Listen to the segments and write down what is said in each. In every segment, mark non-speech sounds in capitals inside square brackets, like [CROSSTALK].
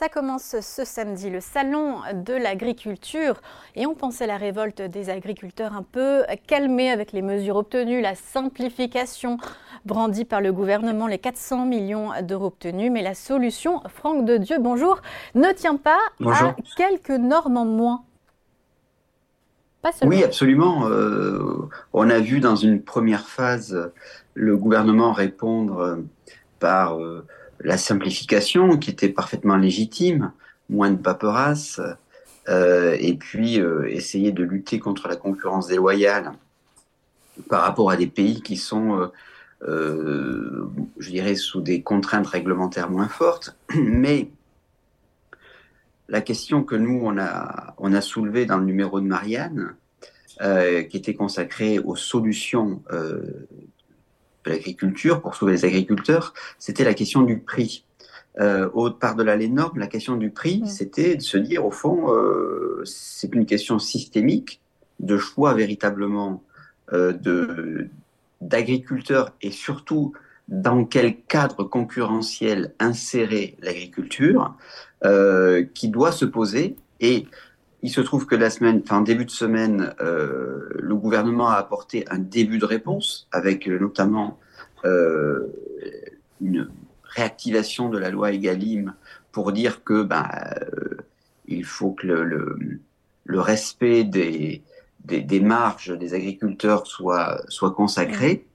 Ça commence ce samedi, le salon de l'agriculture. Et on pensait la révolte des agriculteurs un peu calmée avec les mesures obtenues, la simplification brandie par le gouvernement, les 400 millions d'euros obtenus. Mais la solution, Franck de Dieu, bonjour, ne tient pas à quelques normes en moins. oui, absolument. Euh, on a vu dans une première phase le gouvernement répondre par... Euh, la simplification qui était parfaitement légitime, moins de paperasse, euh, et puis euh, essayer de lutter contre la concurrence déloyale par rapport à des pays qui sont, euh, je dirais, sous des contraintes réglementaires moins fortes. [CLEARS THROAT] Mais la question que nous, on a, on a soulevée dans le numéro de Marianne, qui était consacré aux solutions de l'agriculture, pour sauver les agriculteurs, c'était la question du prix. Euh, au par-delà les normes, la question du prix, c'était de se dire, au fond, euh, c'est une question systémique de choix véritablement euh, de, d'agriculteurs et surtout dans quel cadre concurrentiel insérer l'agriculture euh, qui doit se poser. Et il se trouve que la semaine, enfin début de semaine, euh, le gouvernement a apporté un début de réponse avec euh, notamment euh, une réactivation de la loi Egalim pour dire que euh, il faut que le, respect des, marges des agriculteurs soit consacré.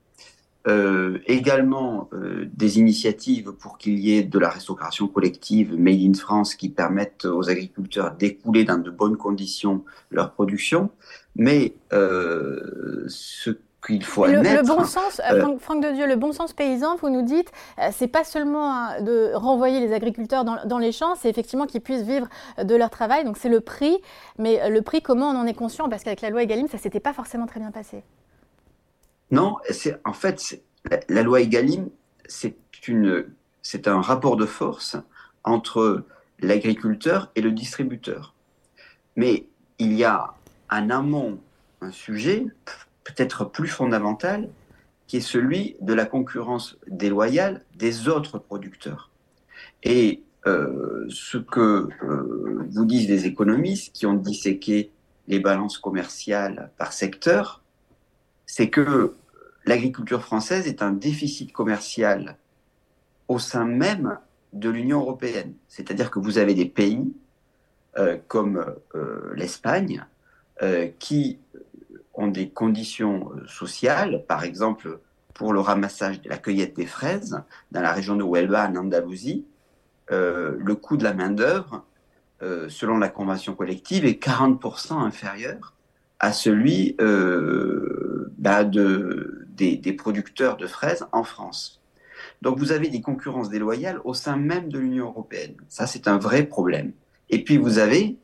Euh, également euh, des initiatives pour qu'il y ait de la restauration collective made in France qui permettent aux agriculteurs d'écouler dans de bonnes conditions leur production. Mais euh, ce qu'il faut admettre... Le, bon sens, Franck, de Dieu, le bon sens paysan, vous nous dites, c'est pas seulement hein, de renvoyer les agriculteurs dans, dans les champs, c'est effectivement qu'ils puissent vivre de leur travail. Donc c'est le prix, mais le prix, comment on en est conscient? Parce qu'avec la loi Egalim, ça s'était pas forcément très bien passé. Non, c'est en fait la, loi Egalim, c'est un rapport de force entre l'agriculteur et le distributeur. Mais il y a en amont un sujet peut-être plus fondamental qui est celui de la concurrence déloyale des autres producteurs. Et euh, ce que euh, vous disent les économistes qui ont disséqué les balances commerciales par secteur, c'est que l'agriculture française est un déficit commercial au sein même de l'Union européenne. C'est-à-dire que vous avez des pays euh, comme euh, l'Espagne euh, qui ont des conditions sociales, par exemple pour le ramassage de la cueillette des fraises dans la région de Huelva en Andalousie, le coût de la main-d'œuvre, selon la convention collective, est 40% inférieur à celui bah, de, des, producteurs de fraises en France. Donc vous avez des concurrences déloyales au sein même de l'Union européenne. Ça, c'est un vrai problème. Et puis vous avez,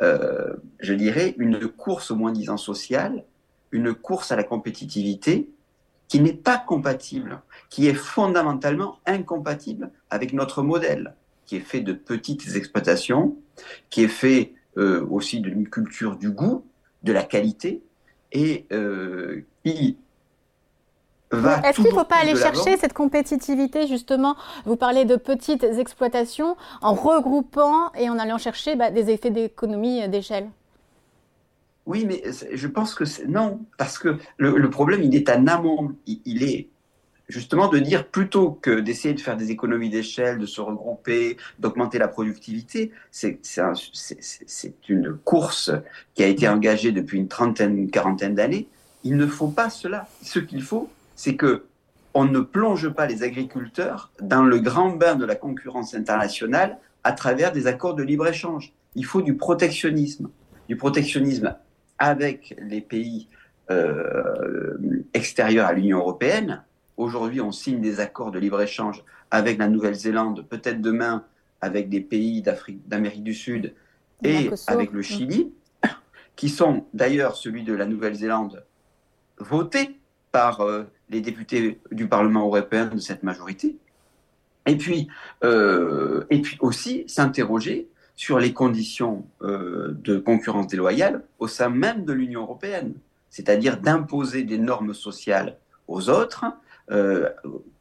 euh, je dirais, une course au moins-disant social, une course à la compétitivité qui n'est pas compatible, qui est fondamentalement incompatible avec notre modèle, qui est fait de petites exploitations, qui est fait euh, aussi d'une culture du goût, de la qualité, et euh, qui est-ce qu'il ne faut pas aller chercher cette compétitivité justement? Vous parlez de petites exploitations en regroupant et en allant chercher bah, des effets d'économie d'échelle. Oui, mais je pense que non, parce que le, problème, il est en amont. Il, est justement de dire plutôt que d'essayer de faire des économies d'échelle, de se regrouper, d'augmenter la productivité, c'est une course qui a été engagée depuis une trentaine, une quarantaine d'années. Il ne faut pas cela. Ce qu'il faut, c'est que on ne plonge pas les agriculteurs dans le grand bain de la concurrence internationale à travers des accords de libre-échange. Il faut du protectionnisme, du protectionnisme avec les pays euh, extérieurs à l'Union européenne. Aujourd'hui, on signe des accords de libre-échange avec la Nouvelle-Zélande, peut-être demain avec des pays d'Amérique du Sud et avec le Chili, qui sont d'ailleurs celui de la Nouvelle-Zélande votés par euh, les députés du Parlement européen de cette majorité. Et puis, euh, aussi s'interroger sur les conditions euh, de concurrence déloyale au sein même de l'Union européenne, c'est-à-dire d'imposer des normes sociales aux autres,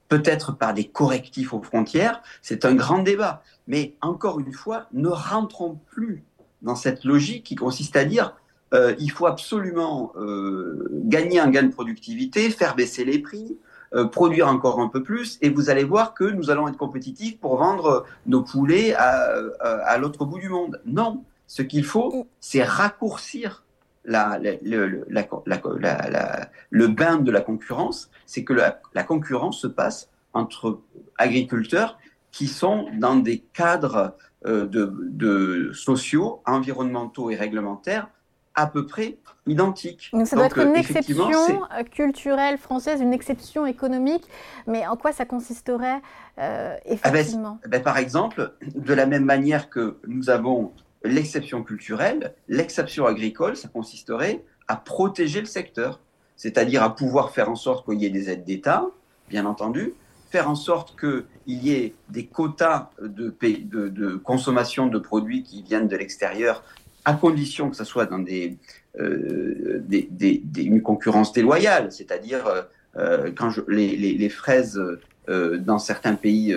peut-être par des correctifs aux frontières, c'est un grand débat. Mais encore une fois, ne rentrons plus dans cette logique qui consiste à dire euh, il faut absolument euh, gagner un gain de productivité, faire baisser les prix, euh, produire encore un peu plus, et vous allez voir que nous allons être compétitifs pour vendre nos poulets à, à, l'autre bout du monde. Non, ce qu'il faut, c'est raccourcir la, le, la, la, le bain de la concurrence, c'est que la, concurrence se passe entre agriculteurs qui sont dans des cadres de, de sociaux, environnementaux et réglementaires à peu près identiques. Donc ça doit être une euh, exception culturelle française, une exception économique, mais en quoi ça consisterait euh, ah ben, effectivement? ben, Par exemple, de la même manière que nous avons l'exception culturelle, l'exception agricole, ça consisterait à protéger le secteur, c'est-à-dire à pouvoir faire en sorte qu'il y ait des aides d'État, bien entendu, faire en sorte qu'il y ait des quotas de, de, de, consommation de produits qui viennent de l'extérieur à condition que ce soit dans des, euh, une concurrence déloyale, c'est-à-dire euh, quand je, les, les, fraises euh, dans certains pays,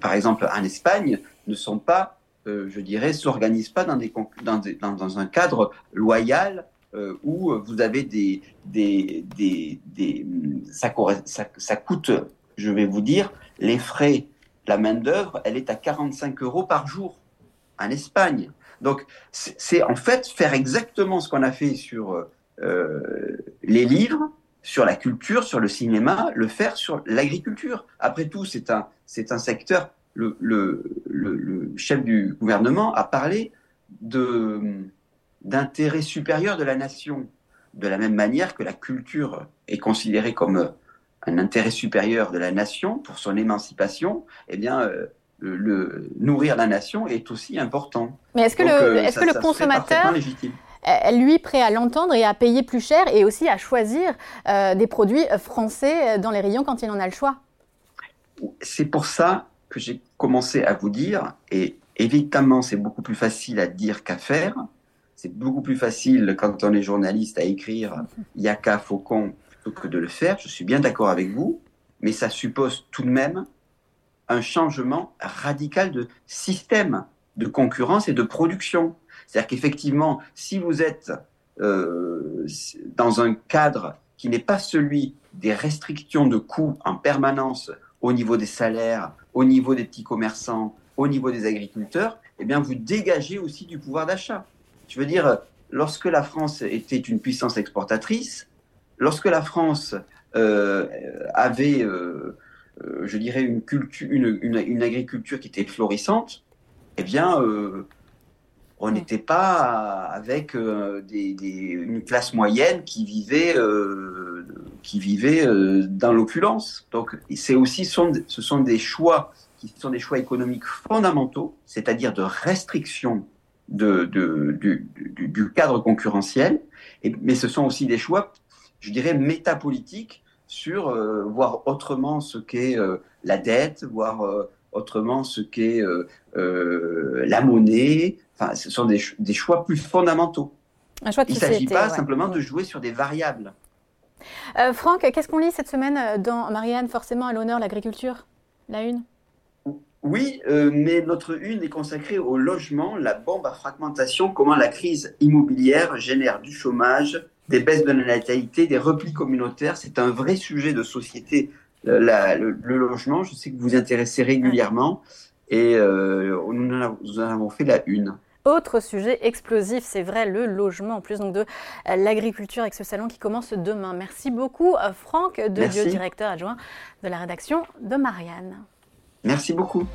par exemple en Espagne, ne sont pas, je dirais, s'organisent pas dans, des, dans, dans, dans, un cadre loyal où vous avez des, des, des, ça, ça, ça, coûte, je vais vous dire, les frais, la main d'œuvre, elle est à 45 euros par jour en Espagne. Donc, c'est en fait faire exactement ce qu'on a fait sur euh, les livres, sur la culture, sur le cinéma, le faire sur l'agriculture. Après tout, c'est un, un secteur. Le, chef du gouvernement a parlé d'intérêt supérieur de la nation, de la même manière que la culture est considérée comme un intérêt supérieur de la nation pour son émancipation. Eh bien, euh, le, nourrir la nation est aussi important. Mais est-ce que, le, euh, que le consommateur est lui prêt à l'entendre et à payer plus cher et aussi à choisir euh, des produits français dans les rayons quand il en a le choix? C'est pour ça que j'ai commencé à vous dire, et évidemment c'est beaucoup plus facile à dire qu'à faire, c'est beaucoup plus facile quand on est journaliste à écrire Yaka Faucon plutôt que de le faire, je suis bien d'accord avec vous, mais ça suppose tout de même un changement radical de système de concurrence et de production. C'est-à-dire qu'effectivement, si vous êtes euh, dans un cadre qui n'est pas celui des restrictions de coûts en permanence au niveau des salaires, au niveau des petits commerçants, au niveau des agriculteurs, eh bien, vous dégagez aussi du pouvoir d'achat. Je veux dire, lorsque la France était une puissance exportatrice, lorsque la France euh, avait euh, je dirais, une, culture, une, une, agriculture qui était florissante, eh bien, euh, on n'était pas avec euh, des, une classe moyenne qui vivait, qui vivait dans l'opulence. Donc, c'est aussi, ce sont des choix qui sont des choix économiques fondamentaux, c'est-à-dire de restriction de, de du, du, du, cadre concurrentiel, et, mais ce sont aussi des choix, je dirais, métapolitiques sur euh, voir autrement ce qu'est euh, la dette, voir euh, autrement ce qu'est la monnaie. Enfin, ce sont des, des choix plus fondamentaux. Un choix de Il ne s'agit pas simplement de jouer sur des variables. Franck, qu'est-ce qu'on lit cette semaine dans Marianne, forcément à l'honneur l'agriculture? La une? Oui, mais notre une est consacrée au logement, la bombe à fragmentation, comment la crise immobilière génère du chômage, des baisses de la natalité, des replis communautaires. C'est un vrai sujet de société, euh, le, logement. Je sais que vous vous intéressez régulièrement et euh, nous, en avons, fait la une. Autre sujet explosif, c'est vrai, le logement, en plus donc de euh, l'agriculture avec ce salon qui commence demain. Merci beaucoup Franck de Dieu, directeur adjoint de la rédaction de Marianne. Merci beaucoup.